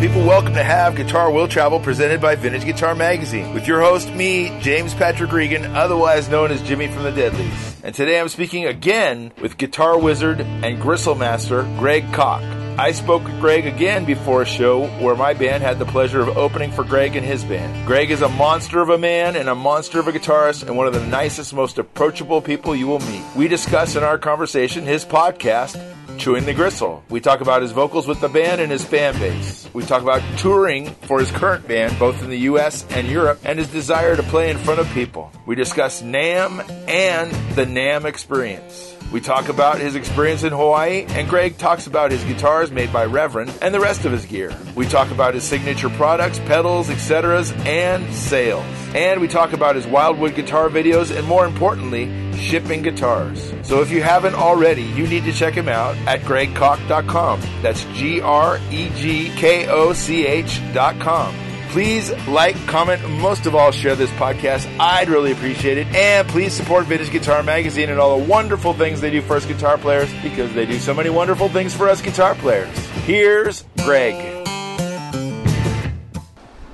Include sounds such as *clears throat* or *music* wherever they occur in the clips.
people, welcome to Have Guitar Will Travel presented by Vintage Guitar Magazine with your host, me, James Patrick Regan, otherwise known as Jimmy from the Deadlies. And today I'm speaking again with guitar wizard and gristle master Greg Koch. I spoke with Greg again before a show where my band had the pleasure of opening for Greg and his band. Greg is a monster of a man and a monster of a guitarist and one of the nicest, most approachable people you will meet. We discuss in our conversation his podcast, Chewing the Gristle. We talk about his vocals with the band and his fan base. We talk about touring for his current band, both in the US and Europe, and his desire to play in front of people. We discuss NAMM and the NAMM experience. We talk about his experience in Hawaii, and Greg talks about his guitars made by Reverend and the rest of his gear. We talk about his signature products, pedals, etc., and sales. And we talk about his Wildwood guitar videos, and more importantly, shipping guitars. So if you haven't already, you need to check him out at gregkoch.com. That's G R E G K O C H.com. Please like, comment, and most of all, share this podcast. I'd really appreciate it. And please support Vintage Guitar Magazine and all the wonderful things they do for us guitar players because they do so many wonderful things for us guitar players. Here's Greg.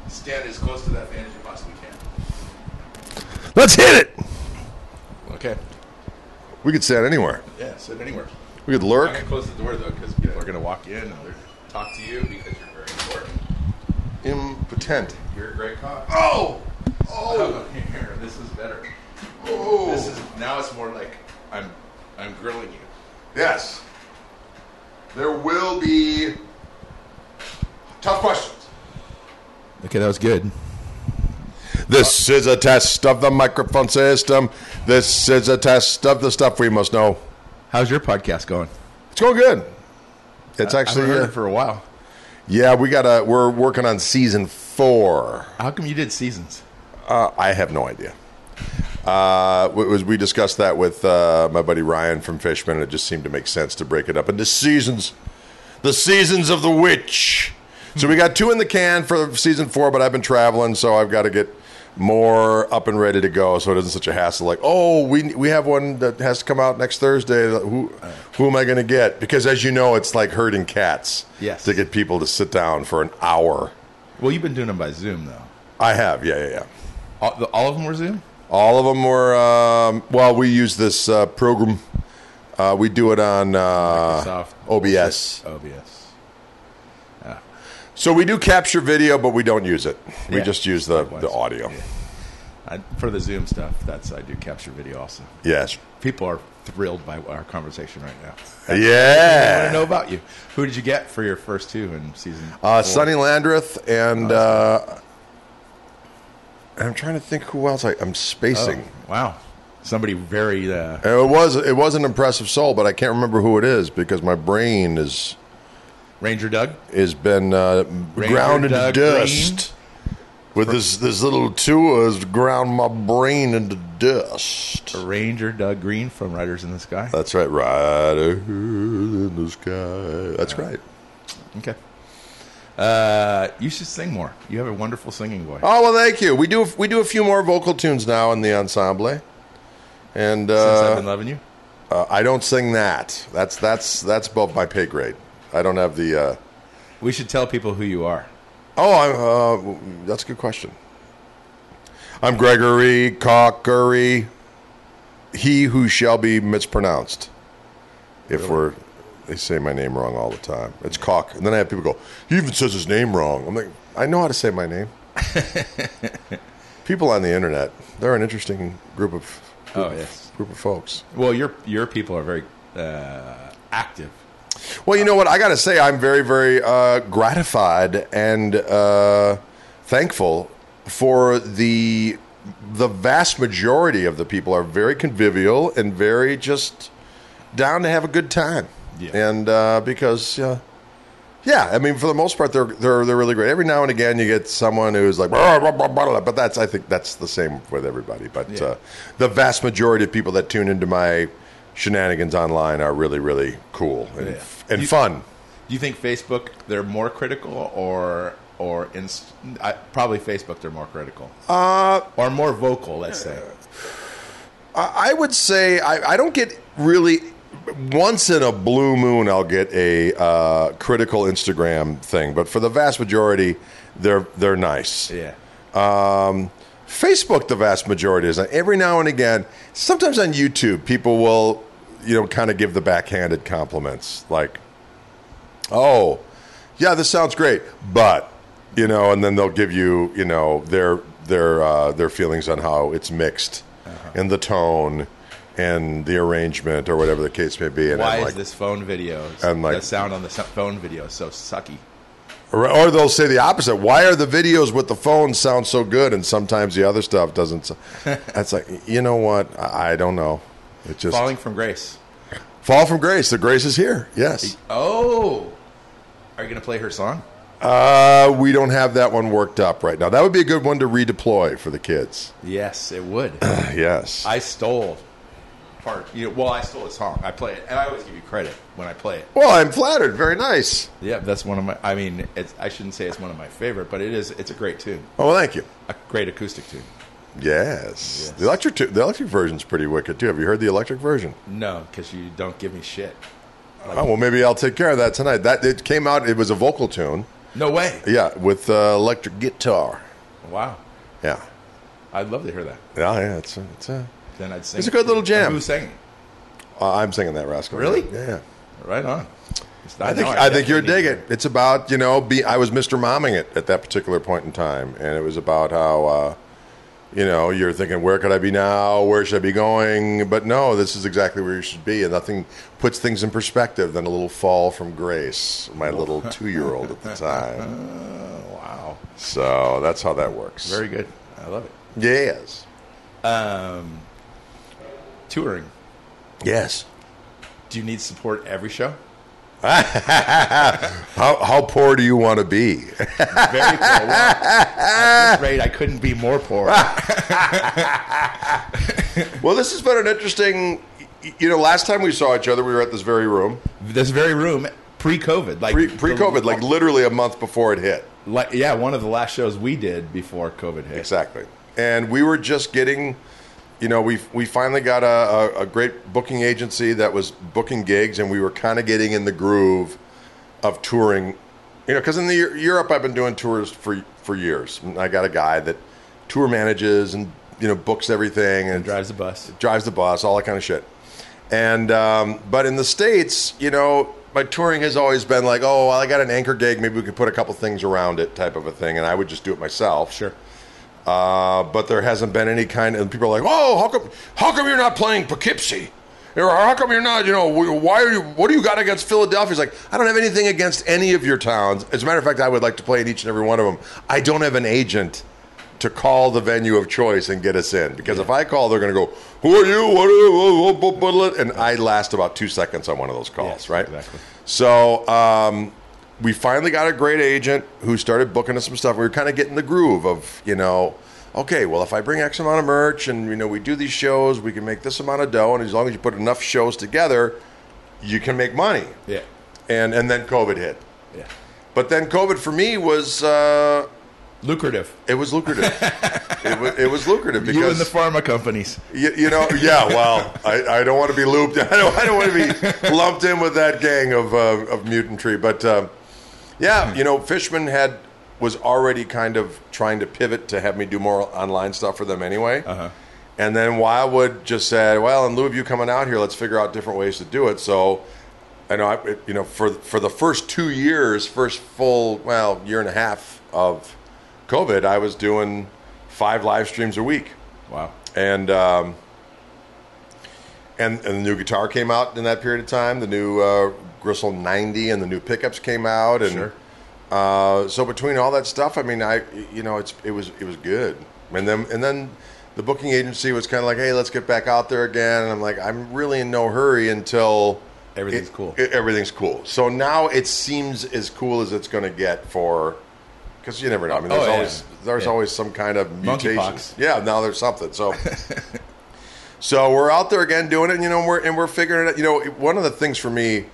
Stand as close to that fan as you possibly can. Let's hit it. Okay. We could stand anywhere. Yeah, sit anywhere. We could I'm lurk. going to close the door though because people are going to walk in and talk to you because you're very important. Impotent. You're a great cop. Oh! Oh, *laughs* here, this is better. Oh! This is now. It's more like I'm, I'm grilling you. Yes. There will be tough questions. Okay, that was good. This is a test of the microphone system. This is a test of the stuff we must know. How's your podcast going? It's going good. It's actually I haven't heard uh, it for a while. Yeah. We got to We're working on season four. How come you did seasons? Uh, I have no idea. Uh, it was we discussed that with uh, my buddy Ryan from Fishman, and it just seemed to make sense to break it up into seasons. The seasons of the witch. So we got two in the can for season four, but I've been traveling, so I've got to get more up and ready to go, so it isn't such a hassle. Like, oh, we we have one that has to come out next Thursday. Who who am I going to get? Because as you know, it's like herding cats. Yes. To get people to sit down for an hour. Well, you've been doing them by Zoom though. I have, yeah, yeah, yeah. All, the, all of them were Zoom. All of them were. Um, well, we use this uh, program. Uh, we do it on uh, Microsoft OBS. OBS. So we do capture video, but we don't use it. We Yeah, just use the, likewise. the audio. Yeah. I, for the Zoom stuff, that's I do capture video also. Yes. People are thrilled by our conversation right now. Yeah. I want to know about you. Who did you get for your first two in season? Uh? Sonny Landreth and uh, I'm trying to think who else I, I'm Oh, spacing. wow, somebody very. Uh, It was it was an impressive soul, but I can't remember who it is because my brain is Ranger Doug. has been uh, ground into Doug dust. With this this little tour has ground my brain into dust. Ranger Doug Green from Riders in the Sky. That's right, rider in the sky. That's right. Okay. Uh, you should sing more. You have a wonderful singing voice. Oh well, thank you. We do we do a few more vocal tunes now in the ensemble, and Since I've uh, been loving you. uh, I don't sing that. That's that's that's above my pay grade. I don't have the. Uh, We should tell people who you are. oh, I'm, uh, that's a good question. I'm Gregory Cockery, he who shall be mispronounced. If we're, they say my name wrong all the time. It's Cock, and then I have people go, he even says his name wrong. I'm like, I know how to say my name. *laughs* people on the internet, they're an interesting group of group, Oh, yes. group of folks. Well, your your people are very uh, active. Well, you know what? I got to say, I'm very, very uh, gratified and uh, thankful for the the vast majority of the people are very convivial and very just down to have a good time. Yeah. And uh, because, uh, yeah, I mean, for the most part, they're they're they're really great. Every now and again, you get someone who's like, "Blah, blah, blah, blah," but that's I think that's the same with everybody. But Yeah. uh, the vast majority of people that tune into my shenanigans online are really, really cool and, Yeah. and You- fun. Do you think Facebook they're more critical or or inst- I, probably Facebook they're more critical Uh, or more vocal? Let's say. I I would say I, I don't get really once in a blue moon, I'll get a uh, critical Instagram thing, but for the vast majority, they're they're nice. Yeah. Facebook, the vast majority is. Every now and again, sometimes on YouTube, people will, you know, kind of give the backhanded compliments, like, "Oh, yeah, this sounds great," but, you know, and then they'll give you, you know, their their uh, their feelings on how it's mixed, and the tone, and the arrangement, or whatever the case may be. And Why I'm is like, this phone video? I'm like- the sound on the phone video is so sucky. Or, or they'll say the opposite. Why are the videos with the phone sound so good, and sometimes the other stuff doesn't? *laughs* That's like, you know what? I, I don't know. It just Falling from grace. fall from grace. The grace is here. Yes. Oh, are you gonna play her song? Uh, we don't have that one worked up right now. That would be a good one to redeploy for the kids. Yes, it would. *clears throat* Yes. I stole part. You know, well, I stole a song. I play it, and I always give you credit when I play it. well, I'm flattered. Very nice. Yeah, that's one of my. I mean, it's, I shouldn't say it's one of my favorite, but it is. It's a great tune, Oh, well, thank you. a great acoustic tune. Yes. Yes. The electric the electric version's pretty wicked too. Have you heard the electric version? No, because you don't give me shit. Oh well, maybe I'll take care of that tonight. That it came out. It was a vocal tune. No way. Yeah, with uh, electric guitar. Wow, Yeah. I'd love to hear that. Yeah, yeah. It's a, it's a Then I'd sing. It's a good little jam. Who's singing? Uh, I'm singing that rascal. Really? Yeah. Right on. I think I, think you're definitely dig it. It's about you know be I was Mr. Momming it at that particular point in time, and it was about how uh, you know you're thinking where could I be now? Where should I be going? But no, this is exactly where you should be, and nothing puts things in perspective than a little fall from grace. My little two year old at the *laughs* time. to- Wow, So that's how that works. very good. I love it. yes, Um, touring. yes. Do you need support every show? *laughs* How how poor do you want to be? Very poor. Well, at this rate, I couldn't be more poor. *laughs* well, this has been an interesting. You know, last time we saw each other, we were at this very room. this very room, pre-COVID, like Pre COVID, like literally a month before it hit. like yeah, one of the last shows we did before COVID hit. Exactly. And we were just getting, you know, we we finally got a, a, a great booking agency that was booking gigs, and we were kind of getting in the groove of touring. You know, because in the Europe, I've been doing tours for for years. And I got a guy that tour manages and you know books everything and Drives the bus. drives the bus, all that kind of shit. And um, but in the states, you know, my touring has always been like, oh, well, I got an anchor gig, maybe we could put a couple things around it, type of a thing, and I would just do it myself. Sure. Uh, but there hasn't been any kind. And people are like, oh, how come? How come you're not playing Poughkeepsie? Or how come you're not? You know, why are you? What do you got against Philadelphia? He's like, I don't have anything against any of your towns. As a matter of fact, I would like to play in each and every one of them. I don't have an agent to call the venue of choice and get us in because if I call, they're going to go, "Who are you? What?" Are you? What- what- what- what?" And I last about two seconds on one of those calls, Yes, right? exactly. So um, we finally got a great agent who started booking us some stuff. We were kind of getting the groove of, you know, okay, well, if I bring X amount of merch and, you know, we do these shows, we can make this amount of dough. And as long as you put enough shows together, you can make money. Yeah. And, and then COVID hit. Yeah. But then COVID for me was, uh, Lucrative. it was lucrative. *laughs* it, was, it was lucrative You and the pharma companies. you, you know, yeah. Well, I, I don't want to be looped. *laughs* I don't. I don't want to be *laughs* lumped in with that gang of uh, of mutantry. But um, yeah, you know, Fishman had was already kind of trying to pivot to have me do more online stuff for them anyway. Uh-huh. And then Wildwood just said, "Well, in lieu of you coming out here, let's figure out different ways to do it." So. I know, I, you know, for for the first two years, first full, well, year and a half of COVID, I was doing five live streams a week Wow. and um, and and the new guitar came out in that period of time. The new uh, Gristle 90 and the new pickups came out, and Sure. uh, so between all that stuff, I mean, I you know, it's it was it was good, and then and then the booking agency was kind of like, hey, let's get back out there again, and I'm like, I'm really in no hurry until. Everything's it- cool. it- everything's cool. So now it seems as cool as it's going to get for, because you never know. I mean, there's Oh, yeah. always there's Yeah. always some kind of mutation. Yeah, now there's something. So, *laughs* so we're out there again doing it. You know, and we're and we're figuring it. out. You know, one of the things for me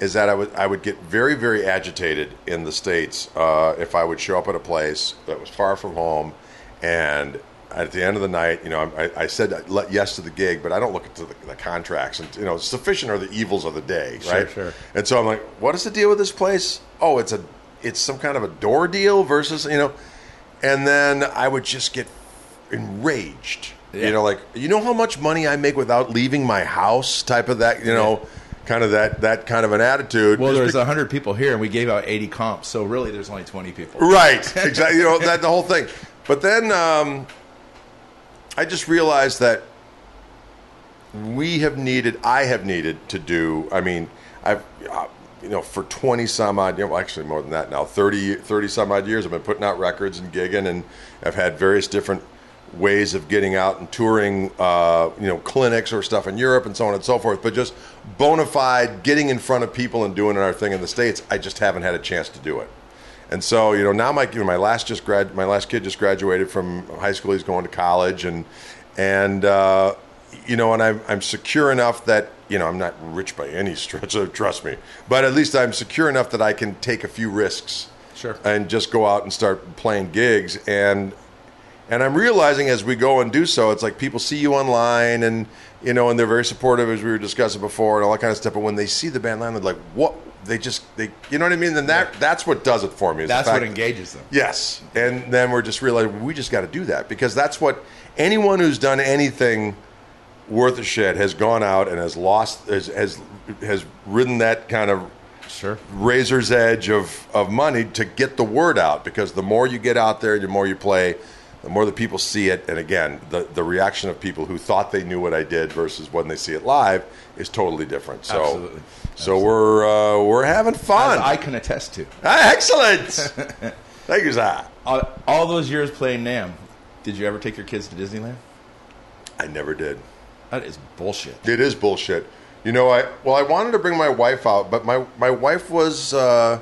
is that I would I would get very very agitated in the states uh, if I would show up at a place that was far from home, and at the end of the night, you know, I, I said let yes to the gig, but I don't look at the, the contracts, and you know, sufficient are the evils of the day, right? sure. And so I'm like, what is the deal with this place? Oh, it's a, it's some kind of a door deal versus, you know, and then I would just get enraged, Yeah. you know, like you know how much money I make without leaving my house, type of that, you know, kind of that that kind of an attitude. Well, there's 100 people here, and we gave out 80 comps, so really there's only 20 people. Right, *laughs* exactly. You know that the whole thing. But then um, I just realized that we have needed, I have needed to do. I mean, I've uh, you know for twenty some odd, you know, actually more than that now, 30, 30 some odd years, I've been putting out records and gigging, and I've had various different ways of getting out and touring, uh, you know, clinics or stuff in Europe and so on and so forth. But just bona fide getting in front of people and doing our thing in the states, I just haven't had a chance to do it. And so, you know, now my you know, my last just grad my last kid just graduated from high school. He's going to college, and and uh, you know, and I'm I'm secure enough that you know I'm not rich by any stretch. of trust me, but at least I'm secure enough that I can take a few risks, Sure. and just go out and start playing gigs. And and I'm realizing as we go and do so, it's like people see you online and you know, and they're very supportive as we were discussing before and all that kind of stuff. But when they see the band line, they're like, "What?" They just they, you know what I mean? Then that that's what does it for me. That's what engages them. Yes, and then we're just realizing we just got to do that because that's what anyone who's done anything worth a shit has gone out and has lost has has, has ridden that kind of Sure. razor's edge of, of money to get the word out because the more you get out there, the more you play, the more the people see it. And again, the, the reaction of people who thought they knew what I did versus when they see it live is totally different. So, Absolutely. so we're uh, we're having fun. As I can attest to. Ah, excellent. *laughs* Thank you, sir. All, all those years playing NAMM, did you ever take your kids to Disneyland? I never did. That is bullshit. It is bullshit. You know, I well, I wanted to bring my wife out, but my my wife was uh,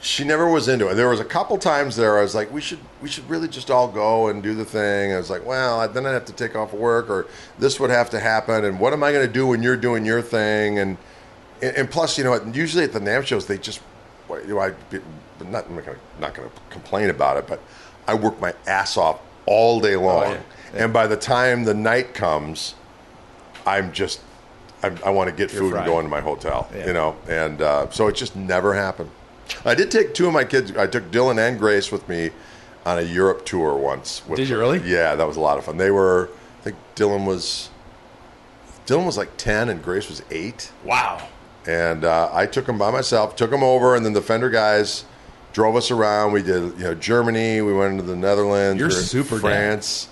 she never was into it. There was a couple times there I was like, we should we should really just all go and do the thing. I was like, well, then I'd have to take off work, or this would have to happen, and what am I going to do when you're doing your thing? And and, plus, you know, usually at the NAMM shows they just well, you know, I not I'm not going to complain about it, but I work my ass off all day long, Oh, yeah. and by the time the night comes. I'm just I'm, I want to get You're food fried. and go into my hotel, Yeah. you know, and uh, so it just never happened. I did take two of my kids. I took Dylan and Grace with me on a Europe tour once. With Did you really? Yeah, that was a lot of fun. They were, I think Dylan was, Dylan was like ten and Grace was eight, Wow. and uh, I took them by myself. Took them over, and then the Fender guys drove us around. We did, you know, Germany. We went into the Netherlands. You're we were in super. France,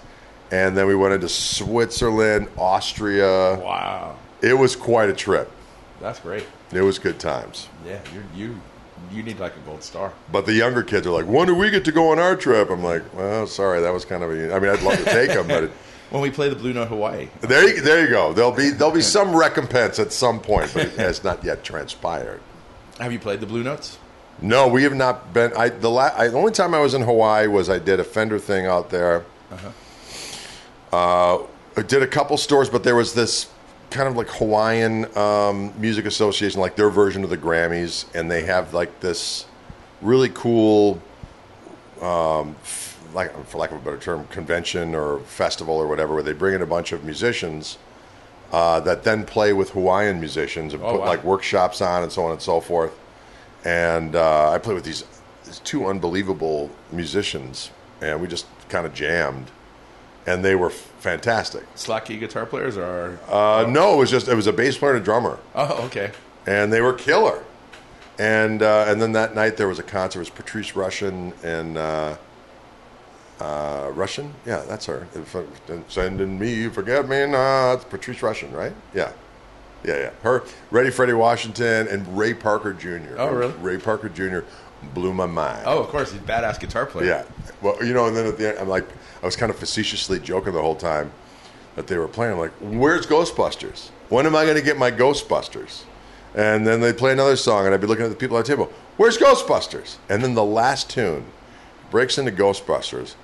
and then we went into Switzerland, Austria. Wow. It was quite a trip. That's great. It was good times. Yeah, you're you you need like a gold star. But the younger kids are like, "When do we get to go on our trip?" I'm like, "Well, sorry, that was kind of a. I mean, I'd love to take them, but it, *laughs* When we play the Blue Note Hawaii, there, you, there you go. There'll be there'll be some recompense at some point, but it has not yet transpired. have you played the Blue Notes? No, we have not been. I the la, I, the only time I was in Hawaii was I did a Fender thing out there. Uh, I did a couple stores, but there was this kind of like Hawaiian um, Music Association, like their version of the Grammys, and they have like this really cool, um, f- like for lack of a better term, convention or festival or whatever, where they bring in a bunch of musicians. Uh, that then play with Hawaiian musicians and Oh, put wow. like workshops on and so on and so forth and uh, I played with these, these two unbelievable musicians, and we just kind of jammed, and they were fantastic. Slack key guitar players are. Uh, no, it was just it was a bass player and a drummer, oh, okay. and they were killer. And uh, and then that night there was a concert. It was Patrice Rushen and uh, uh, Russian, yeah, that's her. Uh, Sending me, forget me not. It's Patrice Rushen, right? Yeah. Yeah, yeah. Her, Ready Freddie Washington, and Ray Parker Jr. Oh, really? Ray Parker Jr. blew my mind. Oh, of course, he's a badass guitar player. Yeah. Well, you know, and then at the end, I'm like, I was kind of facetiously joking the whole time that they were playing. I'm like, where's Ghostbusters? When am I going to get my Ghostbusters? And then they'd play another song, and I'd be looking at the people at the table, where's Ghostbusters? And then the last tune breaks into Ghostbusters.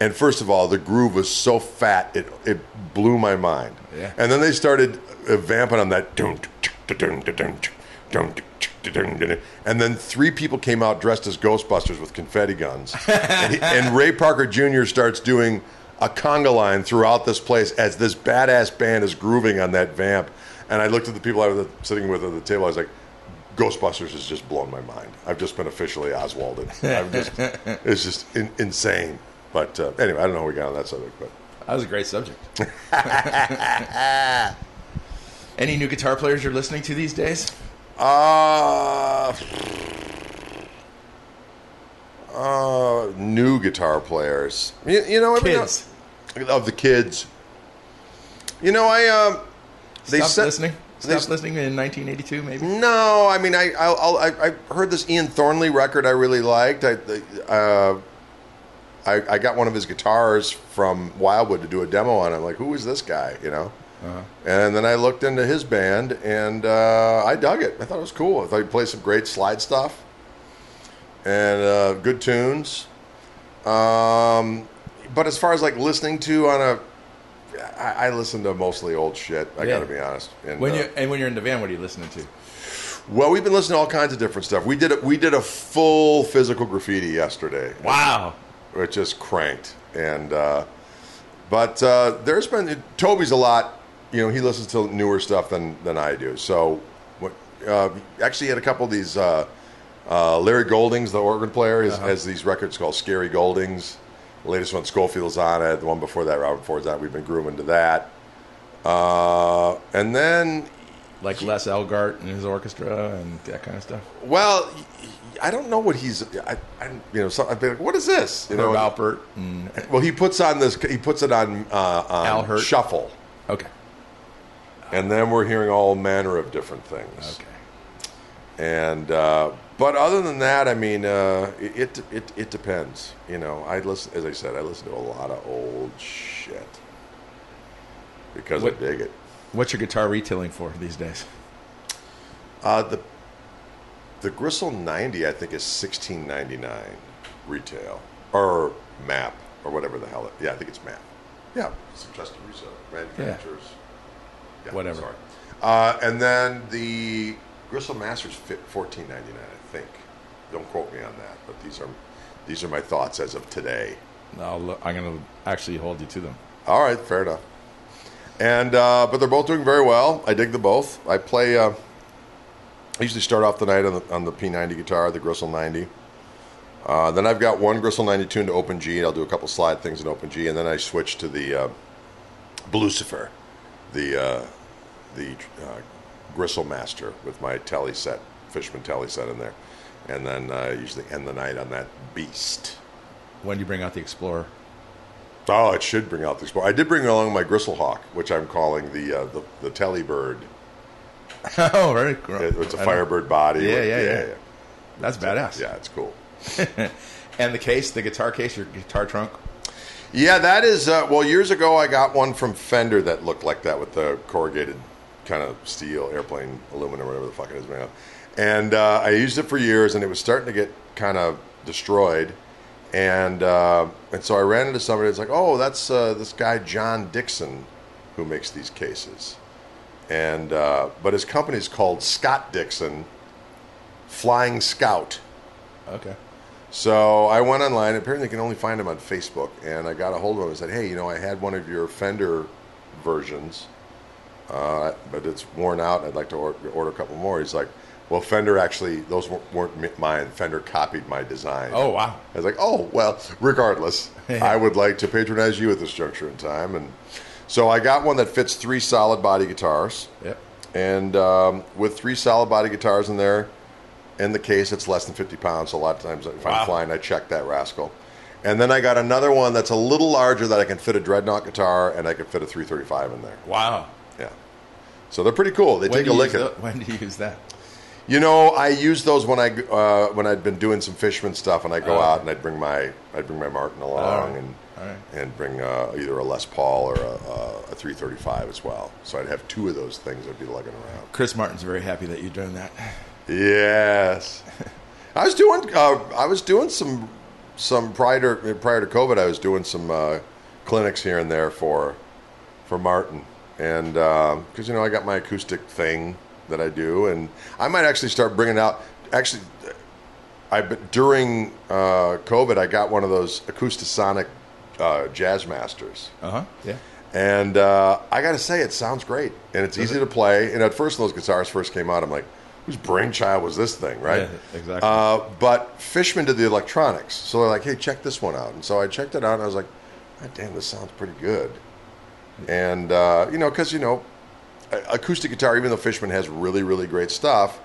And first of all, the groove was so fat, it, it blew my mind. Yeah. And then they started vamping on that. And then three people came out dressed as Ghostbusters with confetti guns, *laughs* and, he- and Ray Parker Jr. starts doing a conga line throughout this place as this badass band is grooving on that vamp. And I looked at the people I was sitting with at the table. I was like, Ghostbusters has just blown my mind. I've just been officially Oswalded. I've just, *laughs* it's just in, insane. But uh, anyway, I don't know how we got on that subject, but That was a great subject. *laughs* Any new guitar players you're listening to these days? Uh, uh, new guitar players. You, you know, every Kids. now- of the kids. You know, I um, they Stop listening. they- Stop listening in 1982, maybe. No, I mean, I I I heard this Ian Thornley record I really liked. I uh, I, I got one of his guitars from Wildwood to do a demo on. I'm like, who is this guy? You know. And then I looked into his band, and uh, I dug it. I thought it was cool. I thought he played some great slide stuff and uh, good tunes. Um, but as far as like listening to on a, I, I listen to mostly old shit. I Yeah. got to be honest. And, When uh, you and when you're in the van, what are you listening to? well, we've been listening to all kinds of different stuff. We did a, we did a full physical graffiti yesterday. Wow. It just cranked, and uh, but uh, there's been Toby's a lot. You know, he listens to newer stuff than than I do. So, what, uh, actually, had a couple of these. Uh, uh, Larry Goldings, the organ player, has, has these records called Scary Goldings. The latest one, Scofield's on it. The one before that, Robben Ford's on. it. We've been grooming to that. Uh, and then Like Les Elgart and his orchestra and that kind of stuff. Well, I don't know what he's. I, I you know, so I'd be like, what is this? You Herb know, Alpert and well, he puts on this. He puts it on, uh, on Al Hirt. shuffle, okay, and then we're hearing all manner of different things. okay. And uh, but other than that, I mean, uh, it, it it depends. You know, I listen. As I said, I listen to a lot of old shit because What- I dig it. What's your guitar retailing for these days? Uh, the the Gristle 90, I think, is 16.99 retail or map or whatever the hell. It, yeah, I think it's map. Yeah, suggested resale manufacturers. Yeah, Whatever. Sorry. Uh, and then the Gristle Masters fit 14.99, I think. Don't quote me on that, but these are these are my thoughts as of today. Look- I'm going to actually hold you to them. All right, fair enough. And uh, but they're both doing very well. I dig the both. I play. Uh, I usually start off the night on the, on the P90 guitar, the Gristle 90. Uh, then I've got one Gristle 90 tuned to Open G. I'll do a couple slide things in Open G, and then I switch to the uh, Blucifer, the uh, the uh, Gristle Master with my telly set, Fishman telly set in there, and then uh, usually end the night on that beast. When do you bring out the Explorer? Oh, it should bring out the Explorer. I did bring along my Gristle Hawk, which I'm calling the uh, the, the Telebird. *laughs* oh, very cool. It- it's a. Firebird body. Yeah, with- yeah, yeah. yeah. That's badass. Yeah, it's cool. *laughs* And the case, the guitar case, your guitar trunk. Yeah, that is. Uh, well, years ago, I got one from Fender that looked like that with the corrugated kind of steel, airplane aluminum, whatever the fuck it is made of. And uh, I used it for years, and it was starting to get kind of destroyed. And uh, and so I ran into somebody. It's like, oh, that's uh, this guy John Dixon, who makes these cases. And uh, but his company is called Scott Dixon Flying Scout. Okay. So I went online. Apparently, you can only find him on Facebook. And I got a hold of him and said, "Hey, you know, I had one of your Fender versions, uh, but it's worn out. I'd like to order, order a couple more." He's like, "Well, Fender actually those weren't- weren't mine. Fender copied my design." Oh, wow. I was like, "Oh, well, regardless, *laughs* I would like to patronize you at this juncture in time." And so I got one that fits three solid body guitars. Yep. And um, with three solid body guitars in there, in the case, it's less than 50 pounds. A lot of times if Wow. I'm flying, I check that rascal. And then I got another one that's a little larger that I can fit a dreadnought guitar and I can fit a 335 in there. Wow. Yeah. So they're pretty cool. They When take a lick at When do you use that? You know, I used those when I uh, when I'd been doing some Fishman stuff, and I go Oh. out and I'd bring my I'd bring my Martin along All right. and right. and bring uh, either a Les Paul or a, a, a 335 as well. So I'd have two of those things I'd be lugging around. Chris Martin's very happy that you're doing that. Yes, *laughs* I was doing. Uh, I was doing some some prior to, prior to COVID. I was doing some uh, clinics here and there for for Martin, and because you know I got my acoustic thing that I do, and I might actually start bringing out. Actually, I during uh, COVID, I got one of those Acoustasonic uh, Jazz Masters. Uh huh. Yeah. And uh, I got to say, it sounds great, and it's easy to play. And at first, when those guitars first came out, I'm like, "Whose brainchild was this thing?" Right? Yeah, exactly. Uh, but Fishman did the electronics, so they're like, "Hey, check this one out." And so I checked it out, and I was like, "God damn, this sounds pretty good." And uh, you know, because you know, acoustic guitar, even though Fishman has really, really great stuff,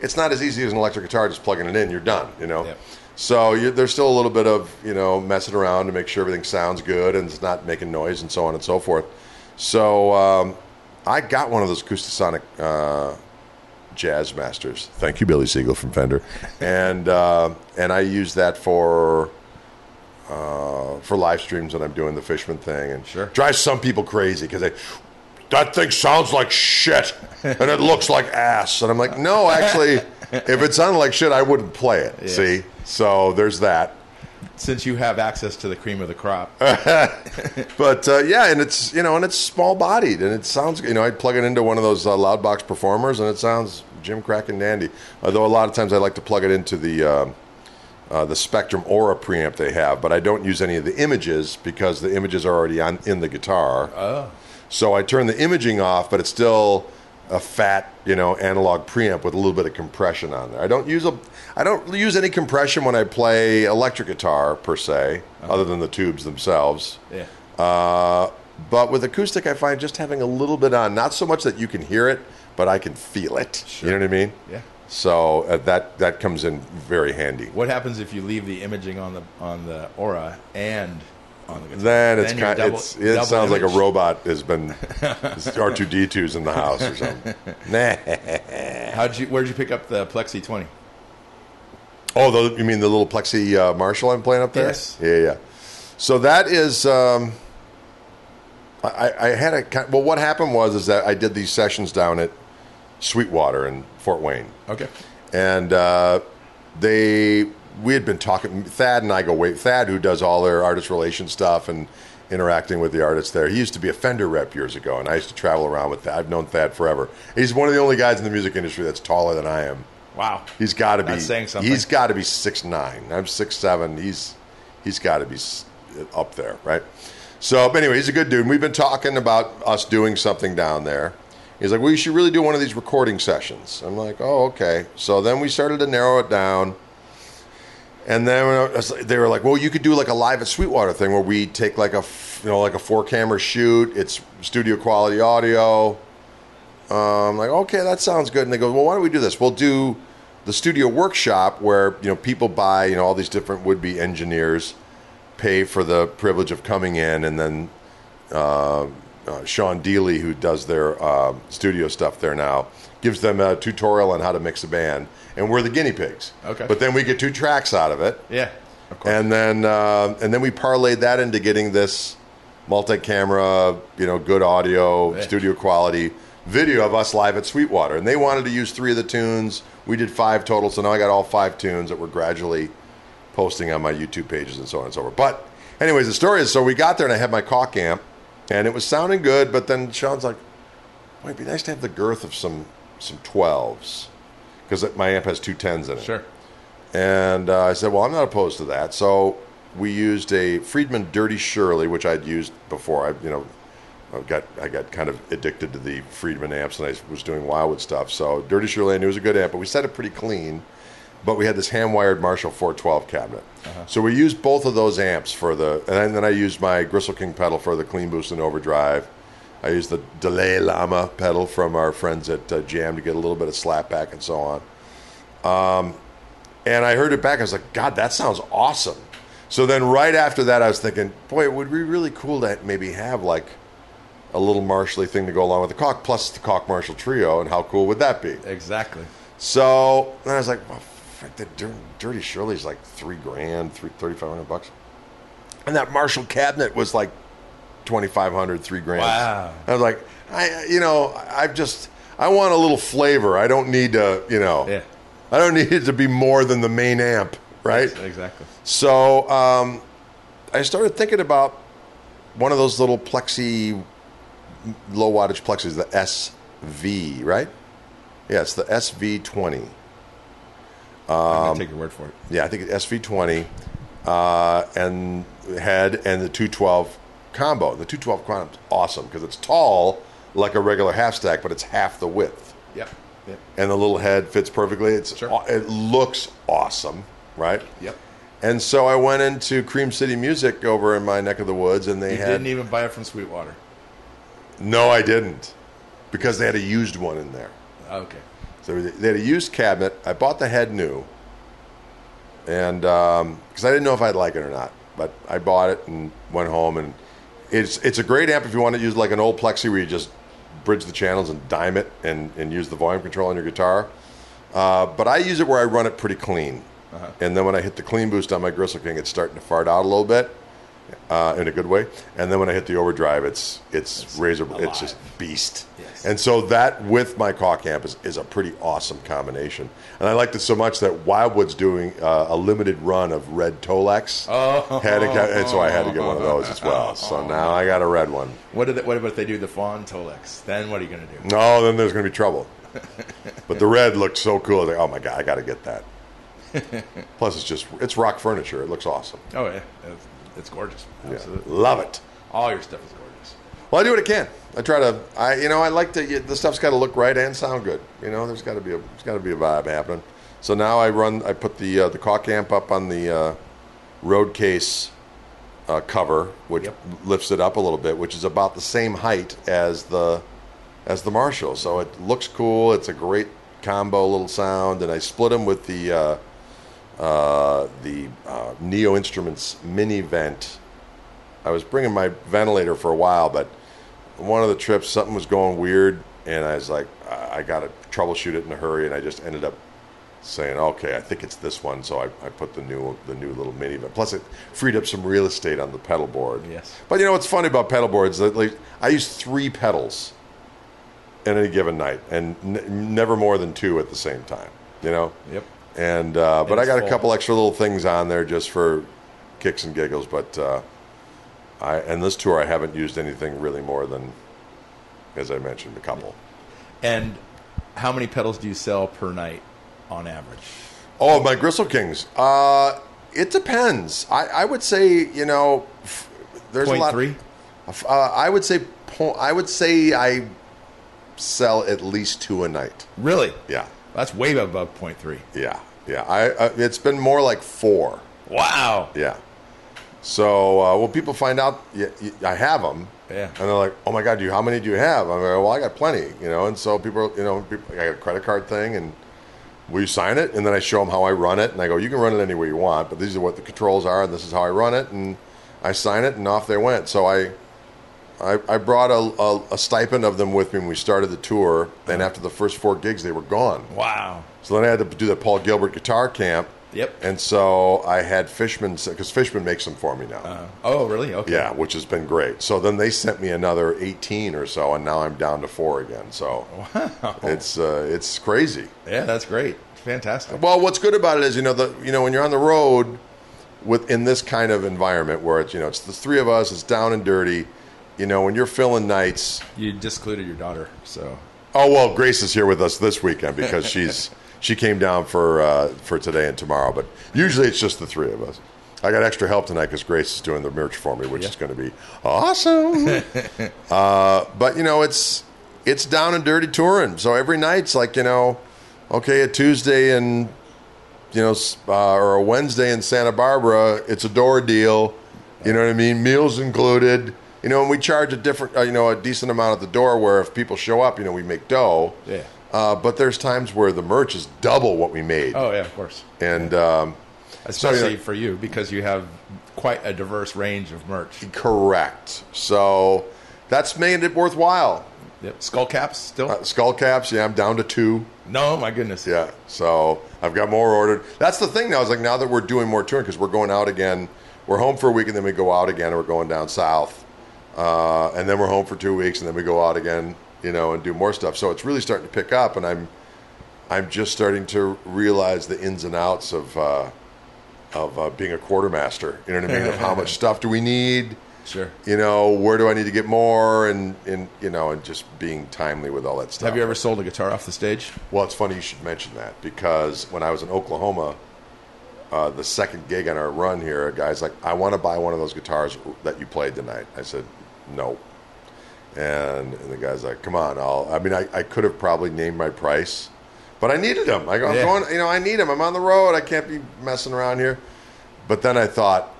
it's not as easy as an electric guitar. Just plugging it in, you're done. You know. Yep. So you, there's still a little bit of you know messing around to make sure everything sounds good and it's not making noise and so on and so forth. So um, I got one of those Acoustasonic uh, Jazz Masters. Thank you, Billy Siegel from Fender, and uh, and I use that for uh, for live streams when I'm doing the Fishman thing and Sure. drives some people crazy because they. That thing sounds like shit, and it looks like ass. And I'm like, no, actually, if it sounded like shit, I wouldn't play it. See, so there's that. Since you have access to the cream of the crop. *laughs* *laughs* But uh, yeah, and it's you know, and it's small bodied, and it sounds you know, I'd plug it into one of those uh, loudbox performers, and it sounds Jim Crack and dandy. Although a lot of times I like to plug it into the uh, uh, the Spectrum Aura preamp they have, but I don't use any of the images because the images are already on in the guitar. Oh. So I turn the imaging off, but it's still a fat, you know, analog preamp with a little bit of compression on there. I don't use a, I don't use any compression when I play electric guitar per se, other than the tubes themselves. Yeah. Uh, but with acoustic, I find just having a little bit on, not so much that you can hear it, but I can feel it. You know what I mean? Yeah. So uh, that that comes in very handy. What happens if you leave the imaging on the on the aura and on the guitar? Then it's you're kind. double- it's, it sounds like a robot has been *laughs* R two D 2s in the house or something. *laughs* nah. How'd you? Where'd you pick up the Plexi Twenty? Oh, the, you mean the little plexi uh, Marshall I'm playing up there? Yes. Yeah, yeah. So that is. Um, I, I had a well. What happened was is that I did these sessions down at Sweetwater in Fort Wayne, Okay. and uh, they we had been talking. Thad and I go wait. Thad, who does all their artist relation stuff and interacting with the artists there, he used to be a Fender rep years ago, and I used to travel around with. Thad. I've known Thad forever. He's one of the only guys in the music industry that's taller than I am. Wow. He's got to be. That's saying something. He's got to be six nine. I'm six seven. He's he's got to be up there, right? So, but anyway, he's a good dude. We've been talking about us doing something down there. He's like, "Well, you should really do one of these recording sessions." I'm like, "Oh, okay." So then we started to narrow it down, and then they were like, "Well, you could do like a live at Sweetwater thing where we take like a, you know like a four camera shoot. It's studio quality audio." I'm like, okay, that sounds good. And they go, well, why don't we do this? We'll do the studio workshop where you know people buy you know all these different would-be engineers pay for the privilege of coming in, and then uh, uh, Sean Deely, who does their uh, studio stuff there now, gives them a tutorial on how to mix a band, and we're the guinea pigs. Okay. But then we get two tracks out of it. Yeah. Of course. And then uh, and then we parlayed that into getting this multi-camera, you know, good audio, Yeah. studio quality video of us live at Sweetwater. And they wanted to use three of the tunes. We did five total, so now I got all five tunes that we're gradually posting on my YouTube pages and so on and so forth. But anyways, the story is so we got there and I had my Koch amp and it was sounding good, but then Sean's like, "Boy, it'd be nice to have the girth of some some 12s because my amp has two 10s in it." sure. And uh, I said, well, I'm not opposed to that. So we used a Friedman Dirty Shirley, which I'd used before. I, you know, I got I got kind of addicted to the Friedman amps, and I was doing Wildwood stuff. So Dirty Shirley, I knew was a good amp, but we set it pretty clean. But we had this hand-wired Marshall 412 cabinet. So we used both of those amps for the, and then I used my Gristle King pedal for the clean boost and overdrive. I used the Delay Llama pedal from our friends at uh, Jam to get a little bit of slapback and so on. And I heard it back. I was like, God, that sounds awesome. So then, right after that, I was thinking, boy, it would be really cool to maybe have like a little Marshally thing to go along with the Koch, plus the Koch Marshall Trio, and how cool would that be? Exactly. So then I was like, well, the Dir- Dirty Shirley's like three grand, three thirty five hundred bucks, and that Marshall cabinet was like twenty five hundred, three grand. Wow. I was like, I, you know, I've just, I want a little flavor. I don't need to, you know, Yeah. I don't *laughs* need it to be more than the main amp, right? Exactly. So um, I started thinking about one of those little plexi, low wattage plexis, the SV, right? Yeah, it's the SV20. I'm Um, take your word for it. Yeah, I think it's SV20 uh, and head and the 212 combo. The 212 combo is awesome because it's tall like a regular half stack, but it's half the width. Yep. Yep. And the little head fits perfectly. It's Sure. it looks awesome, right? Yep. And so I went into Cream City Music over in my neck of the woods, and they You had didn't even buy it from Sweetwater. no, I didn't, because they had a used one in there. Okay. So they had a used cabinet. I bought the head new, and because I didn't know if I'd like it or not, but I bought it and went home. And it's it's a great amp if you want to use like an old Plexi where you just bridge the channels and dime it and, and use the volume control on your guitar. Uh, but I use it where I run it pretty clean, and then when I hit the clean boost on my Gristle King, it's starting to fart out a little bit. Uh, in a good way, and then when I hit the overdrive, it's it's, razor, alive. it's just beast. Yes. And so that with my Koch amp is, is a pretty awesome combination. And I liked it so much that Wildwood's doing uh, a limited run of red Tolex. Oh. Had get, and so I had to get one of those as well. *laughs* So now I got a red one. What, did they, what about if they do the Fawn Tolex? Then what are you going to do? No, then there's going to be trouble. but the red looked so cool. Like, oh my God, I got to get that. *laughs* Plus, it's just, it's rock furniture. It looks awesome. Oh, yeah. It's, gorgeous. Yeah. Love it. All your stuff is gorgeous. Well, I do what I can. I try to. I you know I like to. The stuff's got to look right and sound good. You know, there's got to be a there's got to be a vibe happening. So now I run. I put the uh, the Koch amp up on the uh, road case uh, cover, which Yep. lifts it up a little bit, which is about the same height as the as the Marshall. So it looks cool. It's a great combo little sound, and I split them with the uh, the uh, Neo Instruments mini vent. I was bringing my ventilator for a while, but one of the trips something was going weird, and I was like, I, I got to troubleshoot it in a hurry, and I just ended up saying, okay, I think it's this one. So I, I put the new the new little mini vent. Plus, it freed up some real estate on the pedal board. Yes. But you know what's funny about pedal boards? That like I use three pedals in any given night, and n- never more than two at the same time. You know. Yep. And uh, but I got a couple extra little things on there just for kicks and giggles. But uh, I and this tour I haven't used anything really more than, as I mentioned, a couple. And how many pedals do you sell per night on average? Oh, my Gristle Kings. Uh, it depends. I, I would say you know, f- there's Point a lot. three? Uh, I would say po- I would say I sell at least two a night. Really? Yeah, That's way above point three. yeah, yeah. I, it's been more like four. Wow. Yeah. So uh, when people find out I have them, Yeah. and they're like, "Oh my God, do you? How many do you have?" I'm like, "Well, I got plenty," you know. And so people, you know, people, I got a credit card thing, and will you sign it? And then I show them how I run it, and I go, "You can run it any way you want, but these are what the controls are, and this is how I run it." And I sign it, and off they went. So I. I, I brought a, a, a stipend of them with me when we started the tour, and after the first four gigs, they were gone. Wow. So then I had to do the Paul Gilbert guitar camp. Yep. And so I had Fishman because Fishman makes them for me now. Uh, oh, really? Okay. yeah, which has been great. So then they sent me another 18 or so, and now I'm down to four again. So it's uh, it's crazy. Yeah, that's great. Fantastic. Well, what's good about it is you know the you know when you're on the road with in this kind of environment where it's you know it's the three of us, it's down and dirty. You know when you're filling nights. You discluded your daughter, so Oh well, Grace is here with us this weekend because *laughs* she's she came down for uh, for today and tomorrow. But usually it's just the three of us. I got extra help tonight because Grace is doing the merch for me, which is going to be awesome. *laughs* uh, but you know, it's it's down and dirty touring. So every night's like you know, okay, a Tuesday and you know, uh, or a Wednesday in Santa Barbara, it's a door deal. You know what I mean? Meals included. You know, and we charge a different, uh, you know, a decent amount at the door. Where if people show up, you know, we make dough. Yeah. Uh, but there's times where the merch is double what we made, oh yeah, of course. and um, Especially yeah. for you because you have quite a diverse range of merch. correct. So that's made it worthwhile. Yep. Skull caps still? Uh, skull caps, yeah, I'm down to two. no, my goodness. Yeah, so I've got more ordered. That's the thing now. Is like now that we're doing more touring because we're going out again. We're home for a week and then we go out again, and we're going down south, uh, and then we're home for two weeks and then we go out again, you know, and do more stuff. So it's really starting to pick up, and I'm, I'm just starting to realize the ins and outs of, uh, of uh, being a quartermaster. You know what I mean? of how much *laughs* stuff do we need? Sure. You know, where do I need to get more, and and you know, and just being timely with all that stuff. Have you ever sold a guitar off the stage? Well, it's funny you should mention that because when I was in Oklahoma, uh, the second gig on our run here, a guy's like, "I want to buy one of those guitars that you played tonight." I said, "No," and, and the guy's like, "Come on, I'll." I mean, I, I could have probably named my price, but I needed them. I go, I'm Yeah. going, you know, I need them. I'm on the road. I can't be messing around here. But then I thought.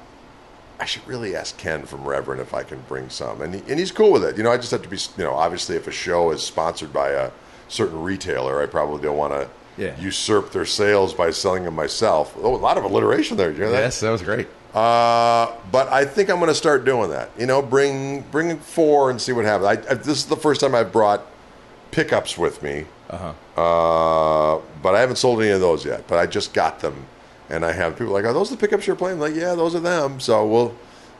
I should really ask Ken from Reverend if I can bring some, and he, and he's cool with it. You know, I just have to be, you know, obviously if a show is sponsored by a certain retailer, I probably don't want to Yeah. usurp their sales by selling them myself. Oh, a lot of alliteration there. You hear that? Yes, that was great. Uh, but I think I'm going to start doing that. You know, bring bring four and see what happens. I, I, this is the first time I've brought pickups with me. Uh-huh. But I haven't sold any of those yet. But I just got them, and I have people like, "Are those the pickups you're playing?" I'm like, yeah, those are them. So we'll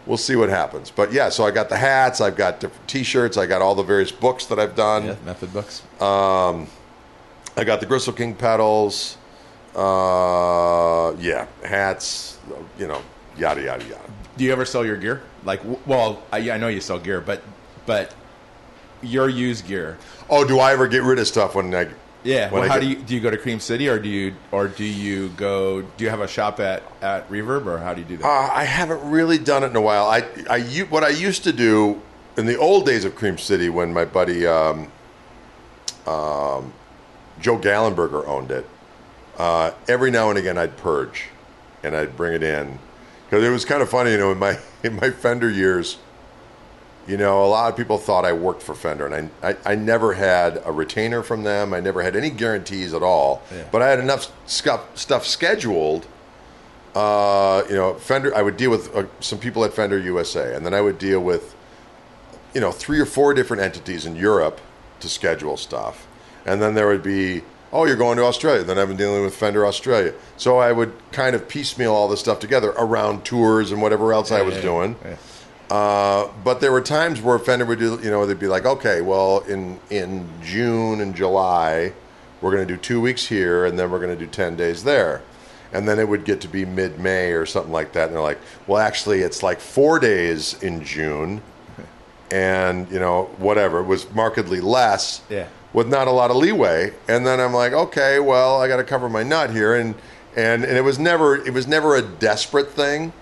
we'll see what happens. But yeah, so I got the hats, I've got different T-shirts, I got all the various books that I've done. Yeah, method books. Um, I got the Gristle King pedals. Uh, yeah, hats. You know, yada yada yada. Do you ever sell your gear? Like, well, I, I know you sell gear, but but your used gear. Oh, do I ever get rid of stuff when I? Yeah. When Well, I how get- do you do? You go to Cream City, or do you or do you go? Do you have a shop at at Reverb, or how do you do that? Uh, I haven't really done it in a while. I, I, what I used to do in the old days of Cream City, when my buddy um, um, Joe Gallenberger owned it, uh, every now and again I'd purge, and I'd bring it in because it was kind of funny, you know, in my *laughs* in my Fender years. You know, a lot of people thought I worked for Fender, and I, I, I never had a retainer from them. I never had any guarantees at all. Yeah. But I had enough stuff, stuff scheduled uh, you know, Fender. I would deal with uh, some people at Fender USA, and then I would deal with, you know, three or four different entities in Europe to schedule stuff, and then there would be, oh, you're going to Australia. Then I've been dealing with Fender Australia, so I would kind of piecemeal all this stuff together around tours and whatever else I was Yeah, doing. yeah. Uh, but there were times where Fender would do, you know, they'd be like, okay, well, in in June and July, we're going to do two weeks here, and then we're going to do ten days there, and then it would get to be mid May or something like that, and they're like, well, actually, it's like four days in June, *laughs* and you know, whatever, it was markedly less, Yeah. With not a lot of leeway, and then I'm like, okay, well, I got to cover my nut here, and and and it was never it was never a desperate thing.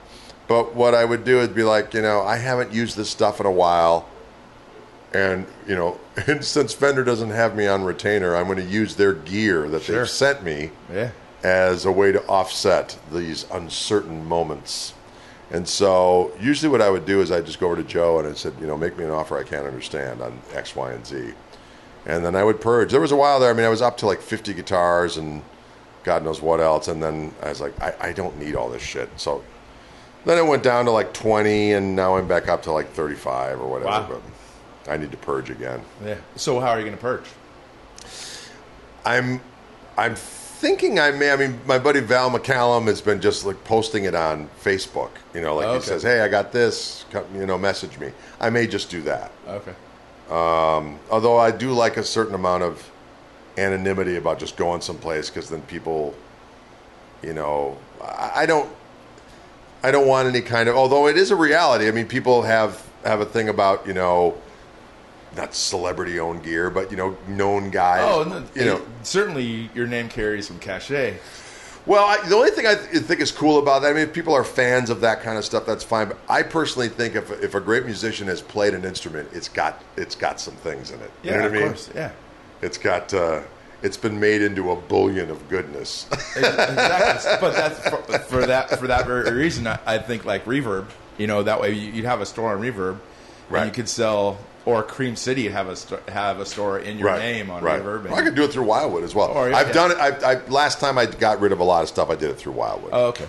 But what I would do is be like, you know, I haven't used this stuff in a while. And, you know, *laughs* and since Fender doesn't have me on retainer, I'm going to use their gear that Sure. they've sent me Yeah. as a way to offset these uncertain moments. And so usually what I would do is I'd just go over to Joe and I said, you know, make me an offer I can't understand on X, Y, and Z. And then I would purge. There was a while there, I mean, I was up to like 50 guitars and God knows what else. And then I was like, I, I don't need all this shit. So then it went down to like 20 and now I'm back up to like 35 or whatever. Wow. But I need to purge again. Yeah. So how are you going to purge? I'm I'm thinking I may. I mean, my buddy Val McCallum has been just like posting it on Facebook. You know, like Oh, he says, "Hey, I got this. Come, You know, message me." I may just do that. Okay. Um, although I do like a certain amount of anonymity about just going someplace because then people, you know, I, I don't. I don't want any kind of. Although it is a reality. I mean, people have have a thing about you know. Not celebrity owned gear, but you know, known guys. Oh, no, you know, certainly your name carries some cachet. Well, I, the only thing I th- think is cool about that, I mean, if people are fans of that kind of stuff, that's fine. But I personally think if, if a great musician has played an instrument, it's got it's got some things in it. You Yeah, know what of I mean? course. Yeah. It's got uh, it's been made into a bullion of goodness. *laughs* exactly. But that's for, for that for that very reason. I, I think like Reverb. You know, that way you- you'd have a store on Reverb, Right. and you could sell. Or Cream City have a sto- have a store in your right. name on right. Reverb. Well, I could do it through Wildwood as well. Or, yeah, I've yeah. done it. I, I, last time I got rid of a lot of stuff, I did it through Wildwood. oh, okay.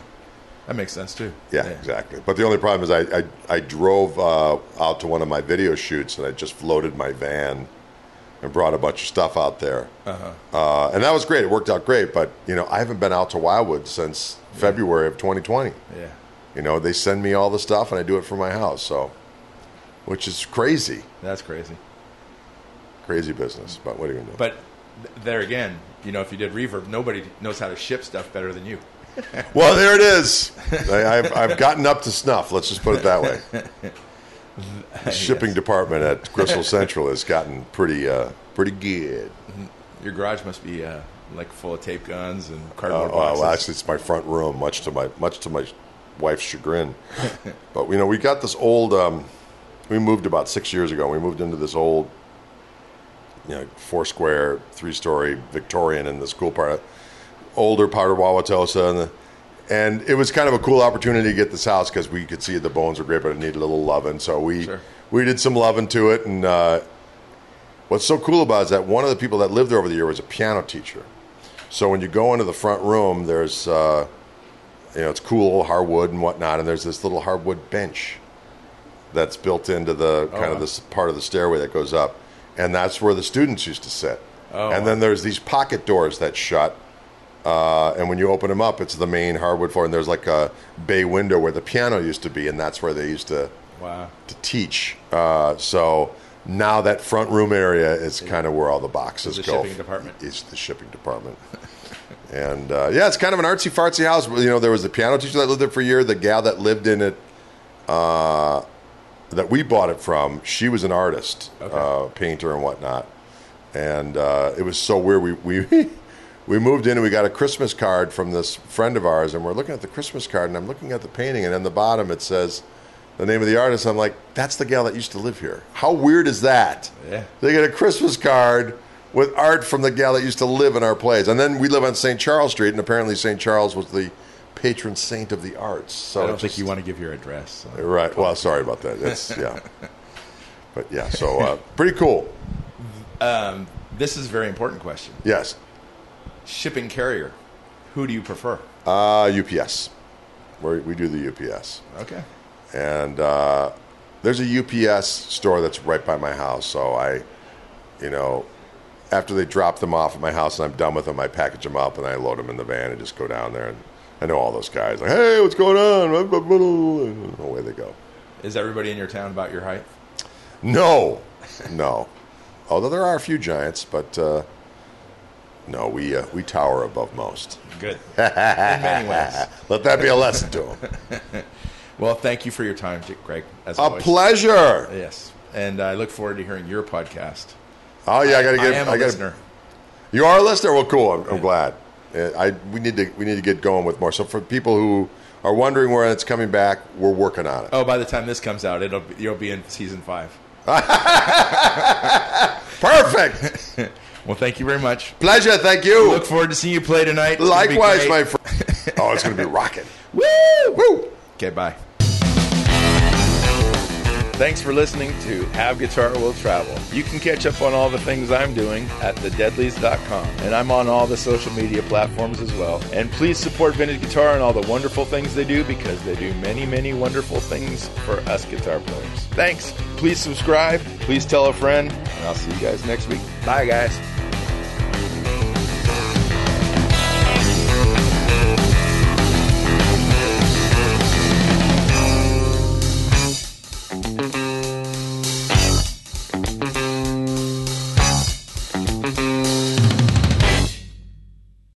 That makes sense too. Yeah, exactly. But the only problem is I I, I drove uh, out to one of my video shoots and I just loaded my van and brought a bunch of stuff out there, uh and that was great. It worked out great. But you know, I haven't been out to Wildwood since February of 2020. Yeah. You know, they send me all the stuff and I do it from my house. So, which is crazy, That's crazy. crazy business. But what are you gonna do? But there again, you know, if you did Reverb, nobody knows how to ship stuff better than you. *laughs* well, there it is. I, I've I've gotten up to snuff. Let's just put it that way. *laughs* the shipping department at Crystal Central has gotten pretty uh, pretty good. Your garage must be uh, like full of tape guns and Uh, cardboard well, boxes. actually, it's my front room, much to my much to my wife's chagrin. *laughs* but you know, we got this old. Um, we moved about six years ago. We moved into this old, you know, four square, three story Victorian in this cool part, of, older part of Wauwatosa, and the, and it was kind of a cool opportunity to get this house because we could see the bones were great, but it needed a little loving. So we Sure. we did some loving to it, and uh, what's so cool about it is that one of the people that lived there over the year was a piano teacher. So when you go into the front room, there's uh, you know it's cool hardwood and whatnot, and there's this little hardwood bench that's built into the kind wow. of this part of the stairway that goes up, and that's where the students used to sit. Oh, and then there's these pocket doors that shut, uh, and when you open them up, it's the main hardwood floor, and there's like a bay window where the piano used to be, and that's where they used to wow. to teach. Uh, so now that front room area is kind of where all the boxes the go. shipping department. It's the shipping department. *laughs* and uh, yeah, it's kind of an artsy fartsy house. You know, there was a piano teacher that lived there for a year. The gal that lived in it, uh, that we bought it from, she was an artist, uh, painter and whatnot. And uh, it was so weird. We we *laughs* we moved in and we got a Christmas card from this friend of ours, and we're looking at the Christmas card, and I'm looking at the painting, and on the bottom it says the name of the artist. I'm like, that's the gal that used to live here. How weird is that? Yeah. They get a Christmas card with art from the gal that used to live in our place, and then we live on St. Charles Street, and apparently St. Charles was the patron saint of the arts. So I don't think just- you want to give your address. so. Right. Well, sorry about that. *laughs* Yeah. But yeah, so uh, pretty cool. This is a very important question. Yes. Shipping carrier. Who do you prefer? Uh, UPS. we we do the UPS. Okay. and uh, there's a UPS store that's right by my house. So I, you know, after they drop them off at my house and I'm done with them, I package them up and I load them in the van and just go down there. And I know all those guys. Like, hey, what's going on? And away they go. Is everybody in your town about your height? No, no. Although there are a few giants, but uh, no, we uh, we tower above most. Good. *laughs* in many ways. Let that be a lesson to them. *laughs* Well, thank you for your time, Greg. As a always. pleasure. Yes, and I look forward to hearing your podcast. Oh yeah, I gotta I get. am a I gotta, listener. You are a listener. Well, cool. I'm, I'm glad. Uh, I we need to we need to get going with more. So for people who are wondering where it's coming back, we're working on it. Oh, by the time this comes out, it'll be, you'll be in season five. *laughs* Perfect. *laughs* Well, thank you very much. Pleasure. Thank you. Look forward to seeing you play tonight. It's gonna be Likewise, my friend. *laughs* Oh, it's going to be rocking. Woo! Woo! Okay, bye. Thanks for listening to Have Guitar Will Travel. You can catch up on all the things I'm doing at thedeadlies.com. And I'm on all the social media platforms as well. And please support Vintage Guitar and all the wonderful things they do because they do many, many wonderful things for us guitar players. Thanks. Please subscribe. Please tell a friend. And I'll see you guys next week. Bye, guys.